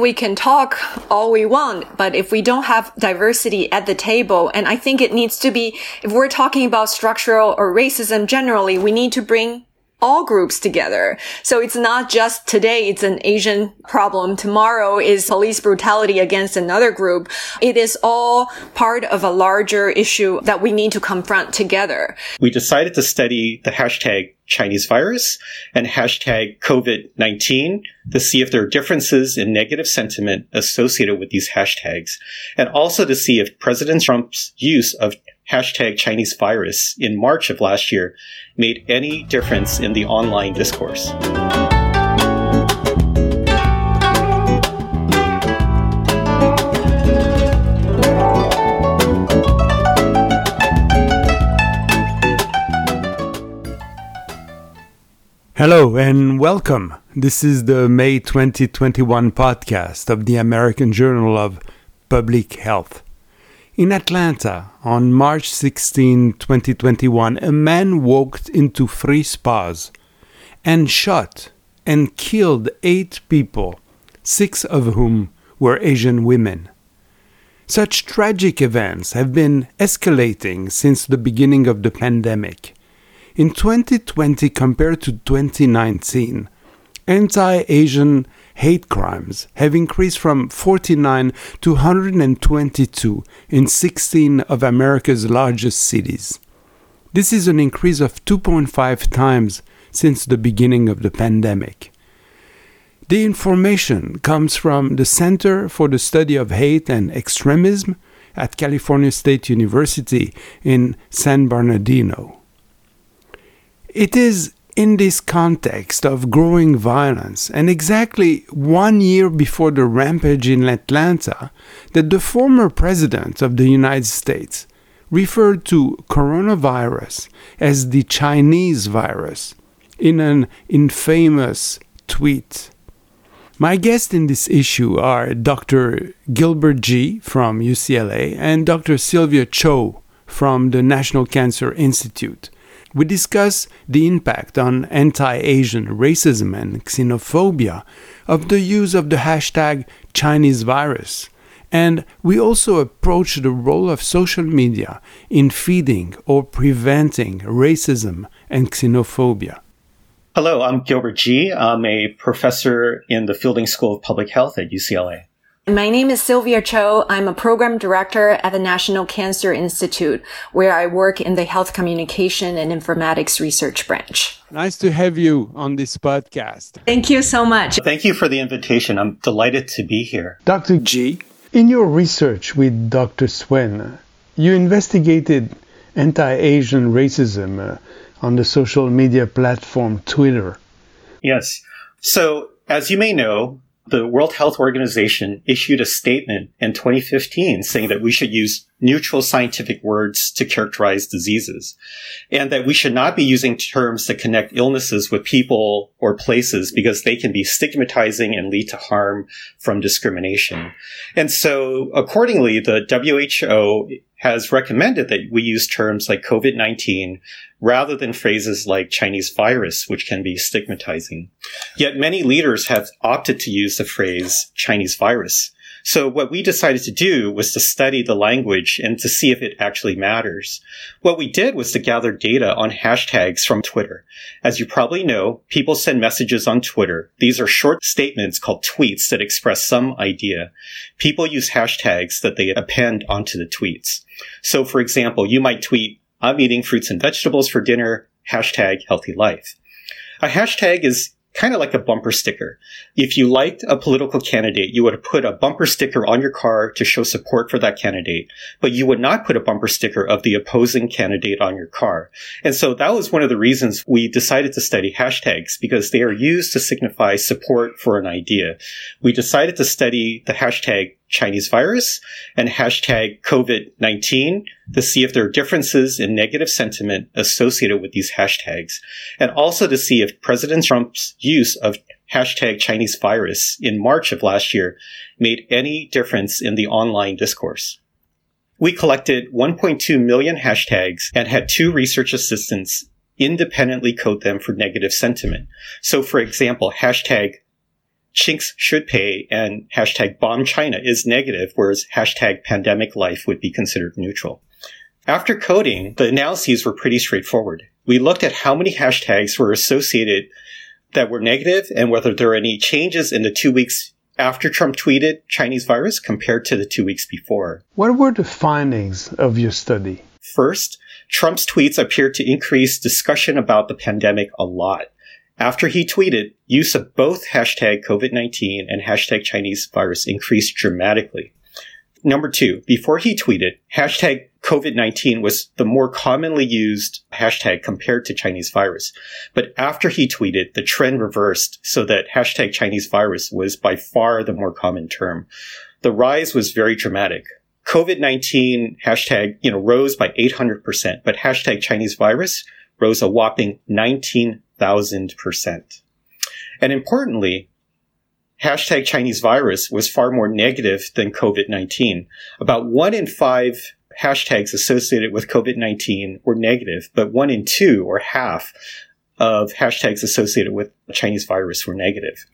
We can talk all we want, but if we don't have diversity at the table, and I think it needs to be, if we're talking about structural or racism generally, we need to bring all groups together. So it's not just today, it's an Asian problem. Tomorrow is police brutality against another group. It is all part of a larger issue that we need to confront together. We decided to study the hashtag Chinese virus and hashtag COVID-19 to see if there are differences in negative sentiment associated with these hashtags and also to see if President Trump's use of hashtag Chinese virus in March of last year made any difference in the online discourse. Hello and welcome. This is the May 2021 podcast of the American Journal of Public Health. In Atlanta, on March 16, 2021, a man walked into three spas and shot and killed eight people, six of whom were Asian women. Such tragic events have been escalating since the beginning of the pandemic. In 2020 compared to 2019, anti Asian hate crimes have increased from 49 to 122 in 16 of America's largest cities. This is an increase of 2.5 times since the beginning of the pandemic. The information comes from the Center for the Study of Hate and Extremism at California State University in San Bernardino. It is in this context of growing violence, and exactly one year before the rampage in Atlanta, that the former president of the United States referred to coronavirus as the Chinese virus in an infamous tweet. My guests in this issue are Dr. Gilbert Gee. from UCLA and Dr. Sylvia Chou from the National Cancer Institute we discuss the impact on anti Asian racism and xenophobia of the use of the hashtag Chinese virus. And we also approach the role of social media in feeding or preventing racism and xenophobia. Hello, I'm Gilbert Gee. I'm a professor in the Fielding School of Public Health at UCLA. My name is Sylvia Chou. I'm a program director at the National Cancer Institute, where I work in the health communication and informatics research branch. Nice to have you on this podcast. Thank you so much. Thank you for the invitation. I'm delighted to be here. Dr. Gee, in your research with Dr. Hswen, you investigated anti Asian racism uh, on the social media platform Twitter. Yes. So, as you may know, the World Health Organization issued a statement in 2015 saying that we should use neutral scientific words to characterize diseases and that we should not be using terms that connect illnesses with people or places because they can be stigmatizing and lead to harm from discrimination. And so accordingly, the WHO has recommended that we use terms like COVID-19 rather than phrases like Chinese virus, which can be stigmatizing. Yet many leaders have opted to use the phrase Chinese virus. So what we decided to do was to study the language and to see if it actually matters. What we did was to gather data on hashtags from Twitter. As you probably know, people send messages on Twitter. These are short statements called tweets that express some idea. People use hashtags that they append onto the tweets. So for example, you might tweet, I'm eating fruits and vegetables for dinner, hashtag healthy life. A hashtag is kind of like a bumper sticker. If you liked a political candidate, you would put a bumper sticker on your car to show support for that candidate, but you would not put a bumper sticker of the opposing candidate on your car. And so that was one of the reasons we decided to study hashtags because they are used to signify support for an idea. We decided to study the hashtag Chinese virus and hashtag COVID-19 to see if there are differences in negative sentiment associated with these hashtags and also to see if President Trump's use of hashtag Chinese virus in March of last year made any difference in the online discourse. We collected 1.2 million hashtags and had two research assistants independently code them for negative sentiment. So for example, hashtag chinks should pay and hashtag bomb China is negative, whereas hashtag pandemic life would be considered neutral. After coding, the analyses were pretty straightforward. We looked at how many hashtags were associated that were negative and whether there were any changes in the two weeks after Trump tweeted Chinese virus compared to the two weeks before. What were the findings of your study? First, Trump's tweets appeared to increase discussion about the pandemic a lot. After he tweeted, use of both hashtag COVID-19 and hashtag Chinese virus increased dramatically. Number two, before he tweeted, hashtag COVID-19 was the more commonly used hashtag compared to Chinese virus. But after he tweeted, the trend reversed so that hashtag Chinese virus was by far the more common term. The rise was very dramatic. COVID-19 hashtag, you know, rose by 800%, but hashtag Chinese virus rose a whopping 19,000%. And importantly, hashtag Chinese virus was far more negative than COVID-19. About one in five hashtags associated with COVID-19 were negative, but one in two or half of hashtags associated with Chinese virus were negative.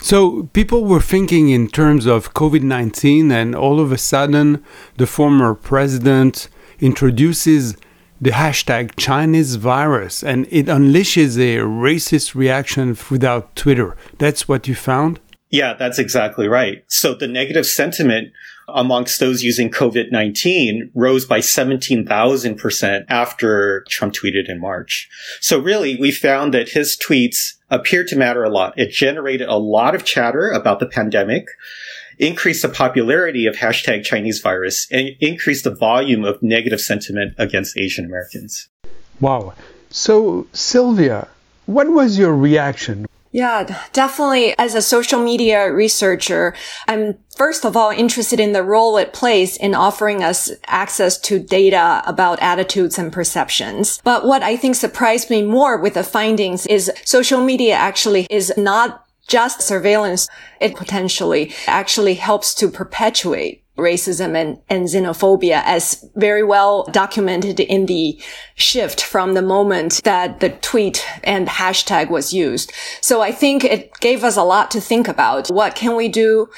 So people were thinking in terms of COVID 19, and all of a sudden, the former president introduces the hashtag Chinese virus and it unleashes a racist reaction without Twitter. That's what you found? Yeah, that's exactly right. So the negative sentiment amongst those using COVID-19 rose by 17,000% after Trump tweeted in March. So really, we found that his tweets appeared to matter a lot. It generated a lot of chatter about the pandemic, increased the popularity of hashtag Chinese virus, and increased the volume of negative sentiment against Asian Americans. Wow. So, Sylvia, what was your reaction? Yeah, definitely. As a social media researcher, I'm first of all interested in the role it plays in offering us access to data about attitudes and perceptions. But what I think surprised me more with the findings is social media actually is not just surveillance. It potentially actually helps to perpetuate racism and, and xenophobia as very well documented in the shift from the moment that the tweet and hashtag was used. So I think it gave us a lot to think about. What can we do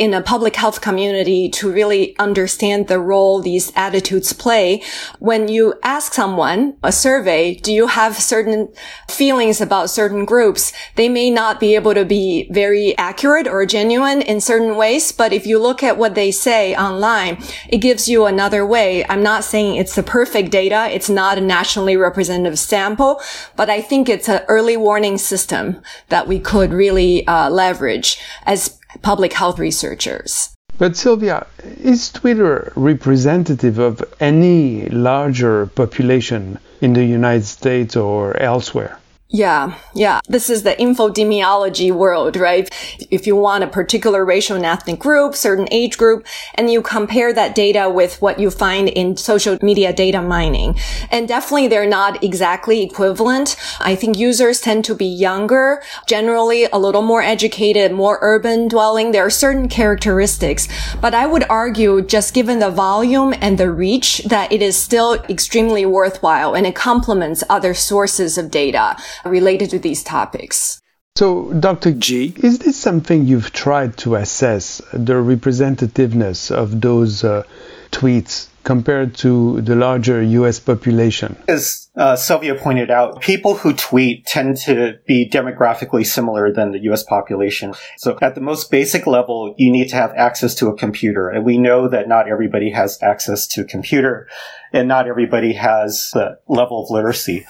in a public health community to really understand the role these attitudes play. When you ask someone a survey, do you have certain feelings about certain groups? They may not be able to be very accurate or genuine in certain ways, but if you look at what they say online, it gives you another way. I'm not saying it's the perfect data. It's not a nationally representative sample, but I think it's an early warning system that we could really uh, leverage as public health researchers. But Sylvia, is Twitter representative of any larger population in the United States or elsewhere? Yeah, yeah. This is the infodemiology world, right? If you want a particular racial and ethnic group, certain age group, and you compare that data with what you find in social media data mining. And definitely they're not exactly equivalent. I think users tend to be younger, generally a little more educated, more urban dwelling. There are certain characteristics, but I would argue just given the volume and the reach that it is still extremely worthwhile and it complements other sources of data related to these topics. So, Dr. Gee, is this something you've tried to assess the representativeness of those uh, tweets compared to the larger US population? As uh, Sylvia pointed out, people who tweet tend to be demographically similar than the US population. So at the most basic level, you need to have access to a computer. And we know that not everybody has access to a computer and not everybody has the level of literacy.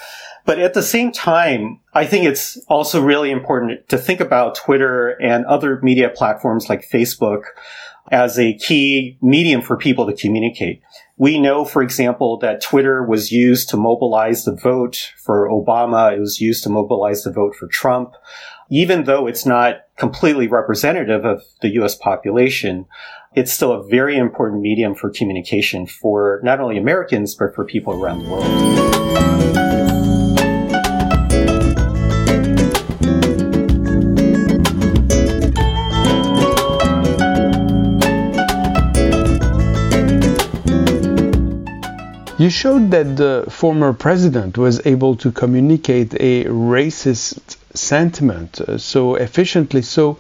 But at the same time, I think it's also really important to think about Twitter and other media platforms like Facebook as a key medium for people to communicate. We know, for example, that Twitter was used to mobilize the vote for Obama. It was used to mobilize the vote for Trump. Even though it's not completely representative of the US population, it's still a very important medium for communication for not only Americans, but for people around the world. You showed that the former president was able to communicate a racist sentiment uh, so efficiently. So,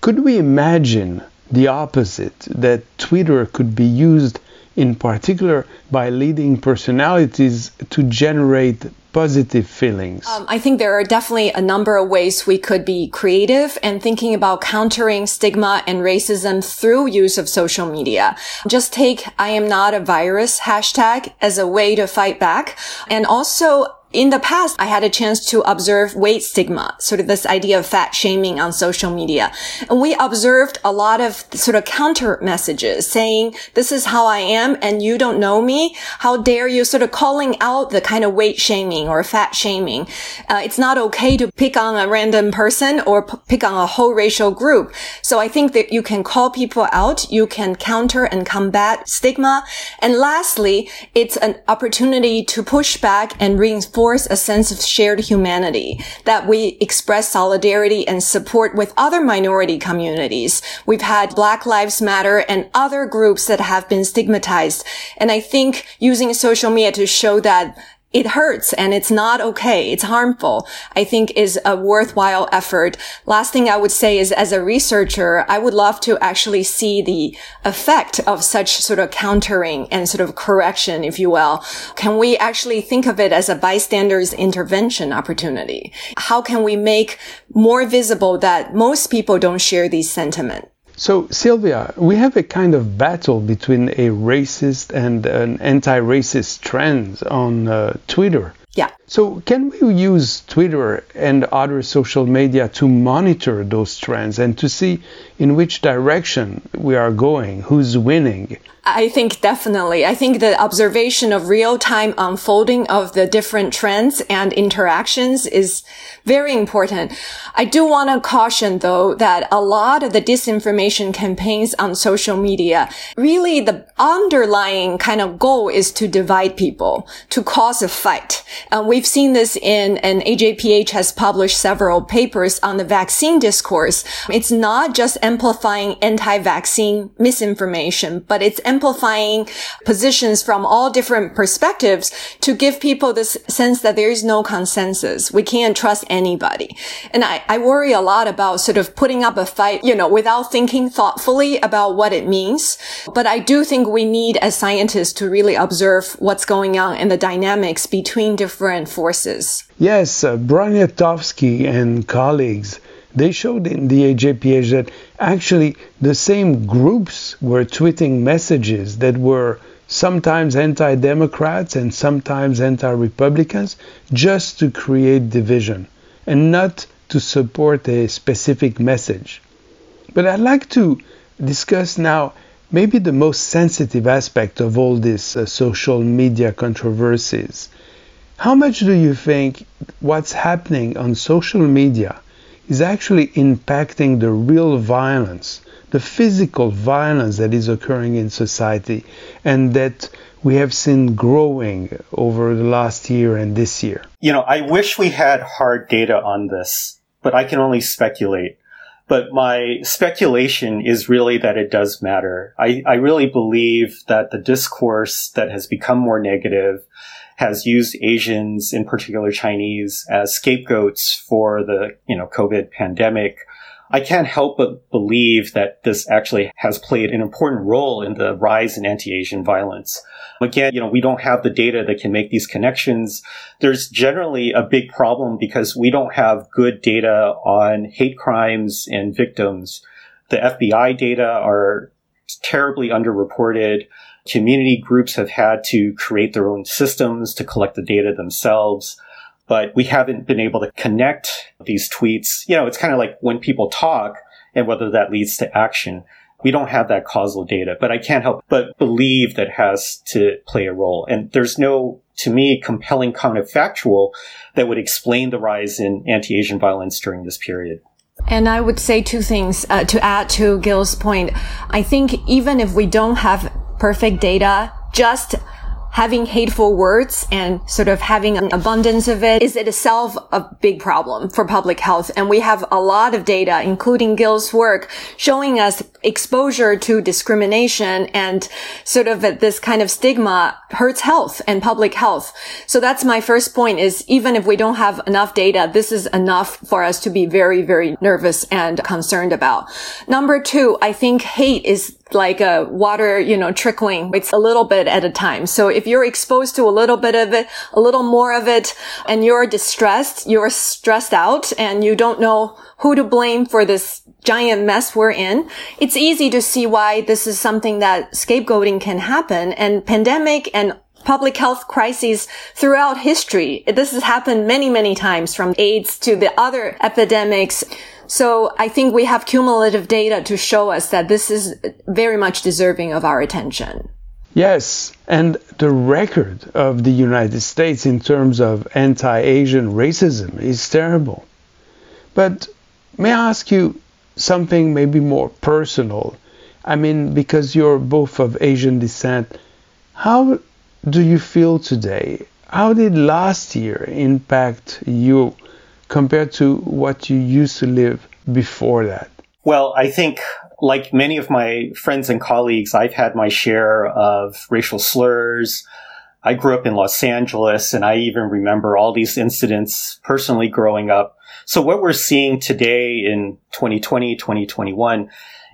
could we imagine the opposite that Twitter could be used in particular by leading personalities to generate positive feelings? Um, I think there are definitely a number of ways we could be creative and thinking about countering stigma and racism through use of social media. Just take I am not a virus hashtag as a way to fight back. And also in the past, I had a chance to observe weight stigma, sort of this idea of fat shaming on social media. And we observed a lot of sort of counter messages saying, this is how I am and you don't know me. How dare you sort of calling out the kind of weight shaming or fat shaming. Uh, it's not okay to pick on a random person or p- pick on a whole racial group. So I think that you can call people out. You can counter and combat stigma. And lastly, it's an opportunity to push back and reinforce reinforce a sense of shared humanity, that we express solidarity and support with other minority communities. We've had Black Lives Matter and other groups that have been stigmatized. And I think using social media to show that it hurts and it's not okay. It's harmful. I think is a worthwhile effort. Last thing I would say is as a researcher, I would love to actually see the effect of such sort of countering and sort of correction, if you will. Can we actually think of it as a bystander's intervention opportunity? How can we make more visible that most people don't share these sentiments? So, Sylvia, we have a kind of battle between a racist and an anti racist trend on uh, Twitter. Yeah. So, can we use Twitter and other social media to monitor those trends and to see in which direction we are going, who's winning? I think definitely. I think the observation of real time unfolding of the different trends and interactions is very important. I do want to caution though that a lot of the disinformation campaigns on social media, really the underlying kind of goal is to divide people, to cause a fight. And we've seen this in, and AJPH has published several papers on the vaccine discourse. It's not just amplifying anti-vaccine misinformation, but it's amplifying positions from all different perspectives to give people this sense that there is no consensus. We can't trust anybody. And I, I worry a lot about sort of putting up a fight, you know, without thinking thoughtfully about what it means. But I do think we need as scientists to really observe what's going on and the dynamics between different forces. Yes, uh, and colleagues they showed in the AJPH that actually the same groups were tweeting messages that were sometimes anti Democrats and sometimes anti Republicans just to create division and not to support a specific message. But I'd like to discuss now maybe the most sensitive aspect of all these uh, social media controversies. How much do you think what's happening on social media is actually impacting the real violence, the physical violence that is occurring in society and that we have seen growing over the last year and this year? You know, I wish we had hard data on this, but I can only speculate. But my speculation is really that it does matter. I, I really believe that the discourse that has become more negative has used Asians, in particular Chinese, as scapegoats for the, you know, COVID pandemic. I can't help but believe that this actually has played an important role in the rise in anti-Asian violence. Again, you know, we don't have the data that can make these connections. There's generally a big problem because we don't have good data on hate crimes and victims. The FBI data are terribly underreported community groups have had to create their own systems to collect the data themselves. But we haven't been able to connect these tweets. You know, it's kind of like when people talk and whether that leads to action. We don't have that causal data, but I can't help but believe that has to play a role. And there's no, to me, compelling counterfactual that would explain the rise in anti-Asian violence during this period. And I would say two things uh, to add to Gil's point. I think even if we don't have perfect data, just having hateful words and sort of having an abundance of it is itself a big problem for public health. And we have a lot of data, including Gil's work, showing us exposure to discrimination and sort of this kind of stigma hurts health and public health. So that's my first point is even if we don't have enough data, this is enough for us to be very, very nervous and concerned about. Number two, I think hate is like a water, you know, trickling. It's a little bit at a time. So if you're exposed to a little bit of it, a little more of it, and you're distressed, you're stressed out, and you don't know who to blame for this giant mess we're in, it's easy to see why this is something that scapegoating can happen. And pandemic and public health crises throughout history. This has happened many, many times from AIDS to the other epidemics. So I think we have cumulative data to show us that this is very much deserving of our attention. Yes, and the record of the United States in terms of anti Asian racism is terrible. But may I ask you something maybe more personal? I mean, because you're both of Asian descent, how do you feel today? How did last year impact you compared to what you used to live before that? Well, I think like many of my friends and colleagues, I've had my share of racial slurs. I grew up in Los Angeles and I even remember all these incidents personally growing up. So what we're seeing today in 2020, 2021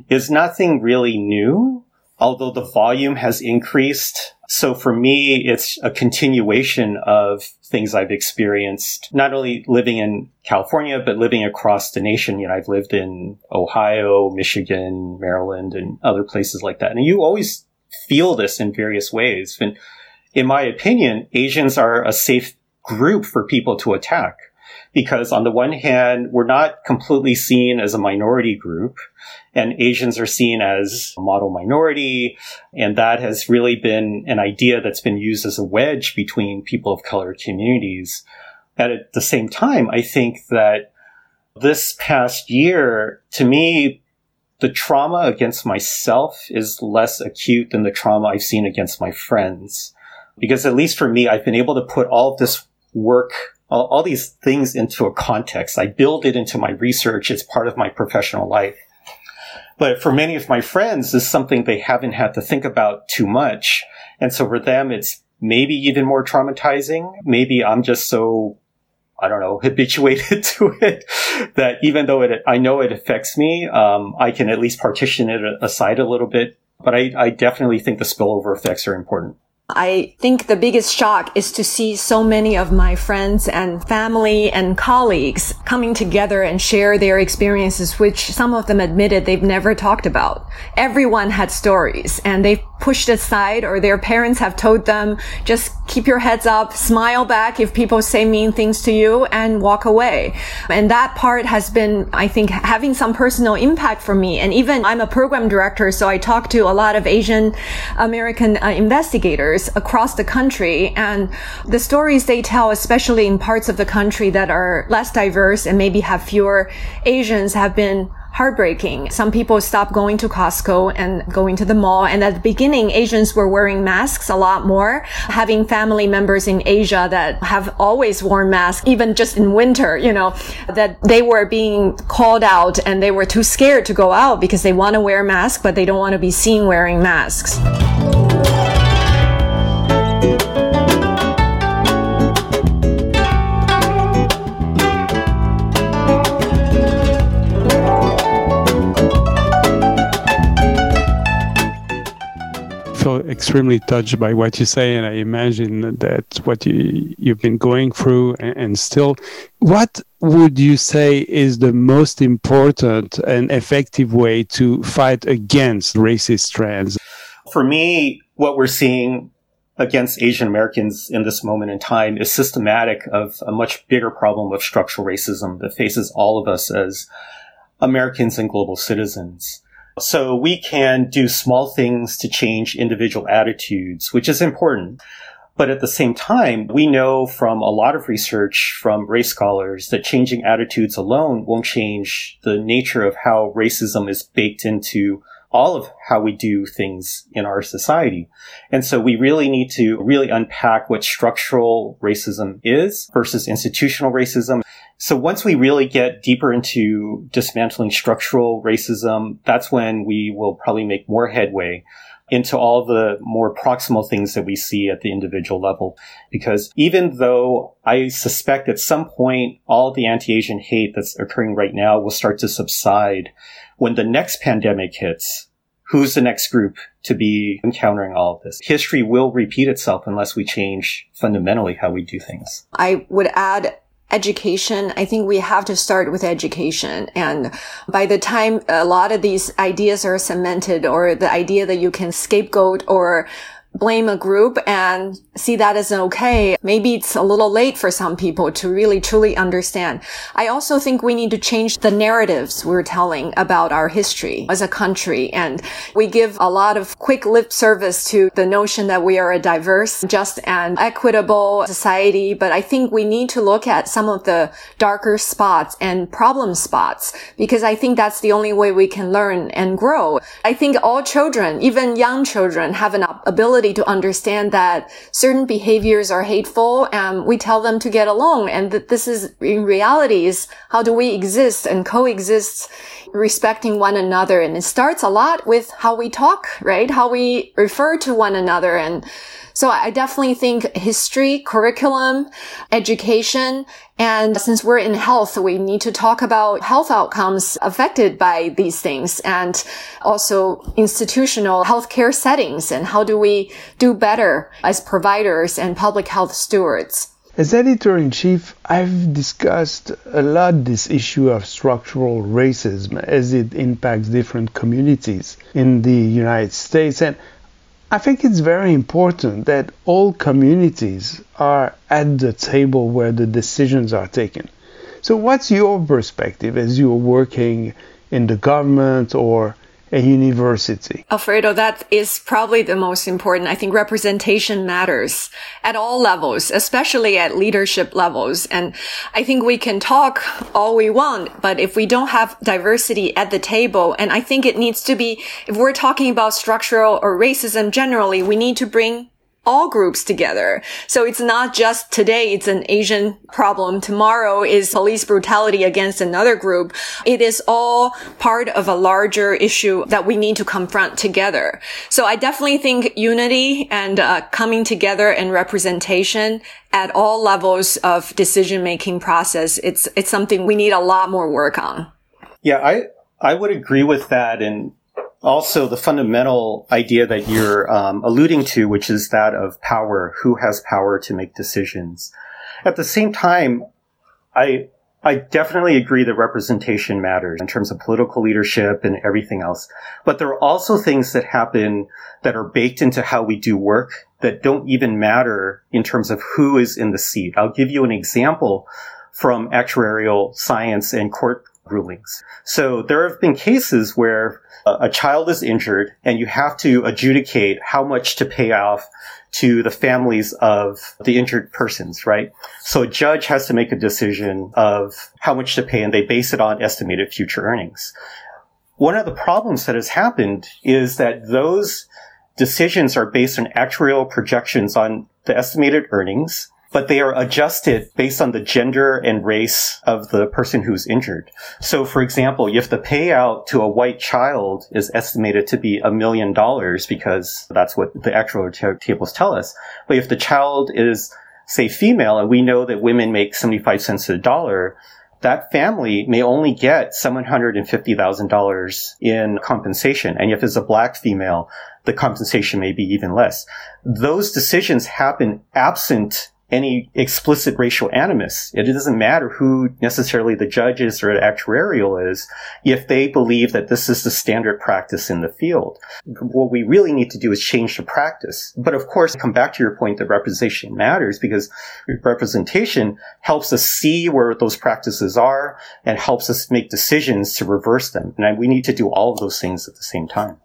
is nothing really new, although the volume has increased. So for me, it's a continuation of things I've experienced, not only living in California, but living across the nation. You know, I've lived in Ohio, Michigan, Maryland, and other places like that. And you always feel this in various ways. And in my opinion, Asians are a safe group for people to attack because on the one hand, we're not completely seen as a minority group and Asians are seen as a model minority. And that has really been an idea that's been used as a wedge between people of color communities. At the same time, I think that this past year, to me, the trauma against myself is less acute than the trauma I've seen against my friends. Because at least for me, I've been able to put all of this work, all, all these things into a context. I build it into my research. It's part of my professional life. But for many of my friends, this is something they haven't had to think about too much. And so for them, it's maybe even more traumatizing. Maybe I'm just so, I don't know, habituated to it that even though it, I know it affects me, um, I can at least partition it aside a little bit. But I, I definitely think the spillover effects are important. I think the biggest shock is to see so many of my friends and family and colleagues coming together and share their experiences, which some of them admitted they've never talked about. Everyone had stories and they've pushed aside or their parents have told them, just keep your heads up, smile back if people say mean things to you and walk away. And that part has been, I think, having some personal impact for me. And even I'm a program director, so I talk to a lot of Asian American uh, investigators across the country and the stories they tell, especially in parts of the country that are less diverse and maybe have fewer Asians have been heartbreaking. Some people stopped going to Costco and going to the mall. And at the beginning, Asians were wearing masks a lot more, having family members in Asia that have always worn masks, even just in winter, you know, that they were being called out and they were too scared to go out because they want to wear masks, but they don't want to be seen wearing masks. Extremely touched by what you say, and I imagine that what you you've been going through, and, and still, what would you say is the most important and effective way to fight against racist trends? For me, what we're seeing against Asian Americans in this moment in time is systematic of a much bigger problem of structural racism that faces all of us as Americans and global citizens. So we can do small things to change individual attitudes, which is important. But at the same time, we know from a lot of research from race scholars that changing attitudes alone won't change the nature of how racism is baked into all of how we do things in our society. And so we really need to really unpack what structural racism is versus institutional racism So once we really get deeper into dismantling structural racism, that's when we will probably make more headway into all the more proximal things that we see at the individual level. Because even though I suspect at some point all the anti-Asian hate that's occurring right now will start to subside when the next pandemic hits, who's the next group to be encountering all of this? History will repeat itself unless we change fundamentally how we do things. I would add education, I think we have to start with education. And by the time a lot of these ideas are cemented or the idea that you can scapegoat or blame a group and see that as okay. Maybe it's a little late for some people to really truly understand. I also think we need to change the narratives we're telling about our history as a country. And we give a lot of quick lip service to the notion that we are a diverse, just and equitable society. But I think we need to look at some of the darker spots and problem spots because I think that's the only way we can learn and grow. I think all children, even young children have an ability ability to understand that certain behaviors are hateful and we tell them to get along. And that this is in reality is how do we exist and coexist respecting one another. And it starts a lot with how we talk right? How we refer to one another. And so I definitely think history, curriculum, education, and since we're in health, we need to talk about health outcomes affected by these things and also institutional healthcare settings and how do we do better as providers and public health stewards. As editor in chief, I've discussed a lot this issue of structural racism as it impacts different communities in the United States. And I think it's very important that all communities are at the table where the decisions are taken. So, what's your perspective as you're working in the government or a university. Alfredo, that is probably the most important. I think representation matters at all levels, especially at leadership levels. And I think we can talk all we want, but if we don't have diversity at the table, and I think it needs to be, if we're talking about structural or racism generally, we need to bring all groups together. So it's not just today it's an Asian problem. Tomorrow is police brutality against another group. It is all part of a larger issue that we need to confront together. So I definitely think unity and uh, coming together and representation at all levels of decision making process, it's, it's something we need a lot more work on. Yeah, I, I would agree with that. And also the fundamental idea that you're um, alluding to, which is that of power, who has power to make decisions. At the same time, I I definitely agree that representation matters in terms of political leadership and everything else. But there are also things that happen that are baked into how we do work that don't even matter in terms of who is in the seat. I'll give you an example from actuarial science and court rulings. So there have been cases where a child is injured and you have to adjudicate how much to pay off to the families of the injured persons, right? So a judge has to make a decision of how much to pay and they base it on estimated future earnings. One of the problems that has happened is that those decisions are based on actuarial projections on the estimated earnings but they are adjusted based on the gender and race of the person who's injured. So, for example, if the payout to a white child is estimated to be a million dollars because that's what the actual t- tables tell us, but if the child is, say, female and we know that women make 75 cents a dollar, that family may only get $750,000 in compensation. And if it's a black female, the compensation may be even less. Those decisions happen absent any explicit racial animus. It doesn't matter who necessarily the judge is or the actuarial is if they believe that this is the standard practice in the field. What we really need to do is change the practice. But of course, come back to your point that representation matters because representation helps us see where those practices are and helps us make decisions to reverse them. And we need to do all of those things at the same time.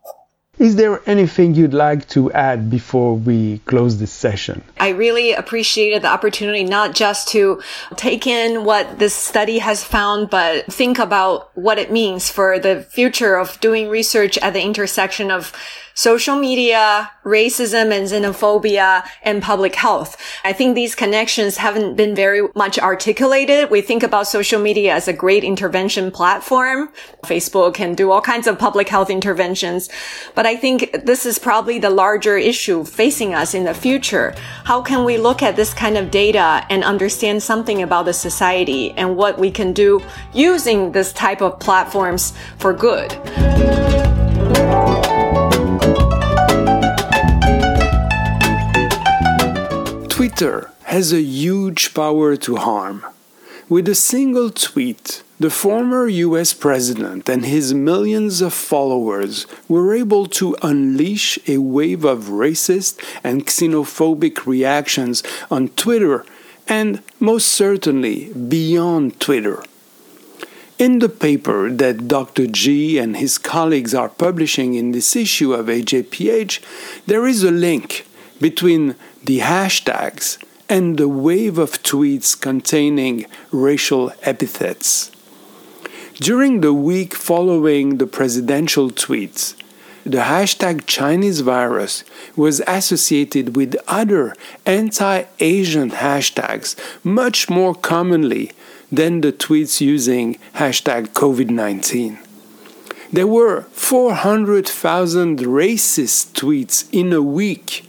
Is there anything you'd like to add before we close this session? I really appreciated the opportunity not just to take in what this study has found, but think about what it means for the future of doing research at the intersection of social media, racism and xenophobia, and public health. I think these connections haven't been very much articulated. We think about social media as a great intervention platform. Facebook can do all kinds of public health interventions. But I think this is probably the larger issue facing us in the future. How can we look at this kind of data and understand something about the society and what we can do using this type of platforms for good? Twitter has a huge power to harm. With a single tweet, the former US president and his millions of followers were able to unleash a wave of racist and xenophobic reactions on Twitter and most certainly beyond Twitter. In the paper that Dr. Gee and his colleagues are publishing in this issue of AJPH, there is a link between the hashtags and the wave of tweets containing racial epithets. During the week following the presidential tweets, the hashtag Chinese virus was associated with other anti Asian hashtags much more commonly than the tweets using hashtag COVID 19. There were 400,000 racist tweets in a week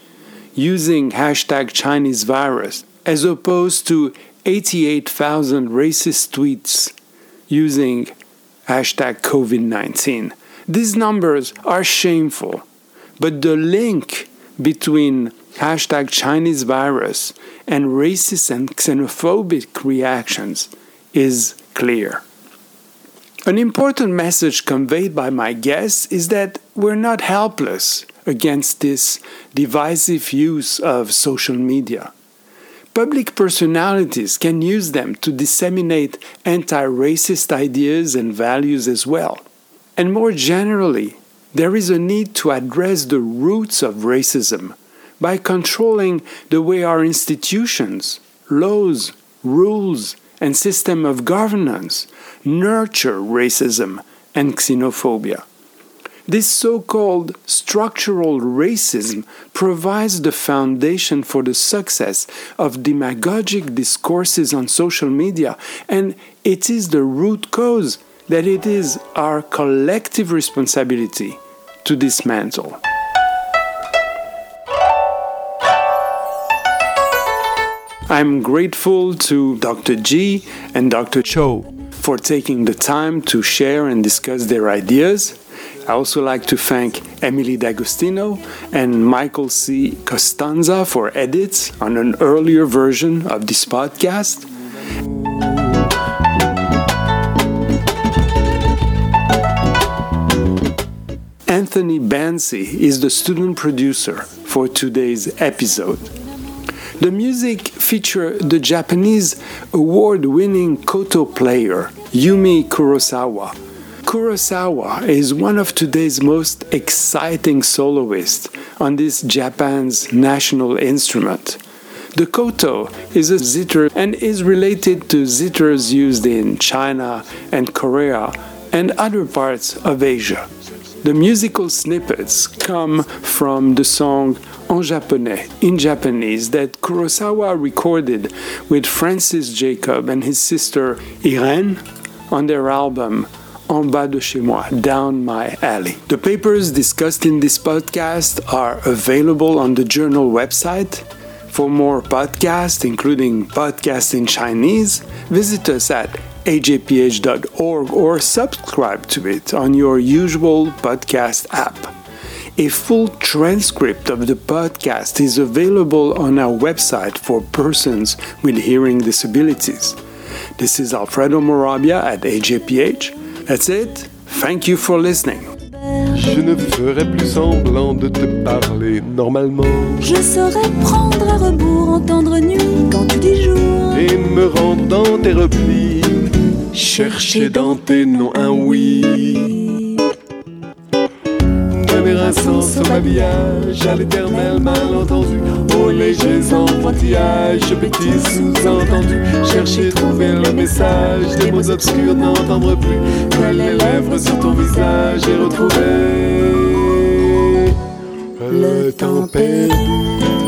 using hashtag Chinese virus, as opposed to 88,000 racist tweets using hashtag COVID 19. These numbers are shameful, but the link between hashtag Chinese virus and racist and xenophobic reactions is clear. An important message conveyed by my guests is that we're not helpless against this divisive use of social media. Public personalities can use them to disseminate anti racist ideas and values as well. And more generally, there is a need to address the roots of racism by controlling the way our institutions, laws, rules, and system of governance nurture racism and xenophobia. This so called structural racism provides the foundation for the success of demagogic discourses on social media, and it is the root cause that it is our collective responsibility to dismantle. I'm grateful to Dr. Gee and Dr. Chou for taking the time to share and discuss their ideas. I also like to thank Emily D'Agostino and Michael C. Costanza for edits on an earlier version of this podcast. Anthony Bansi is the student producer for today's episode. The music featured the Japanese award winning koto player Yumi Kurosawa Kurosawa is one of today's most exciting soloists on this Japan's national instrument. The koto is a zither and is related to zithers used in China and Korea and other parts of Asia. The musical snippets come from the song En japonais, in Japanese, that Kurosawa recorded with Francis Jacob and his sister Irene on their album en bas de chez moi, down my alley. The papers discussed in this podcast are available on the journal website. For more podcasts, including podcasts in Chinese, visit us at ajph.org or subscribe to it on your usual podcast app. A full transcript of the podcast is available on our website for persons with hearing disabilities. This is Alfredo Morabia at AJPH. That's it. Thank you for listening. Je ne ferai plus semblant de te parler normalement. Je saurais prendre à rebours, entendre nuit quand tu dis jour. Et me rendre dans tes replis. Chercher dans tes noms un oui. Sens au babillage, à l'éternel malentendu. Aux légers enfantillages, bêtises sous-entendues. Chercher, trouver le message, des mots obscurs n'entendre plus. Coller les lèvres sur ton visage et retrouver le temps perdu.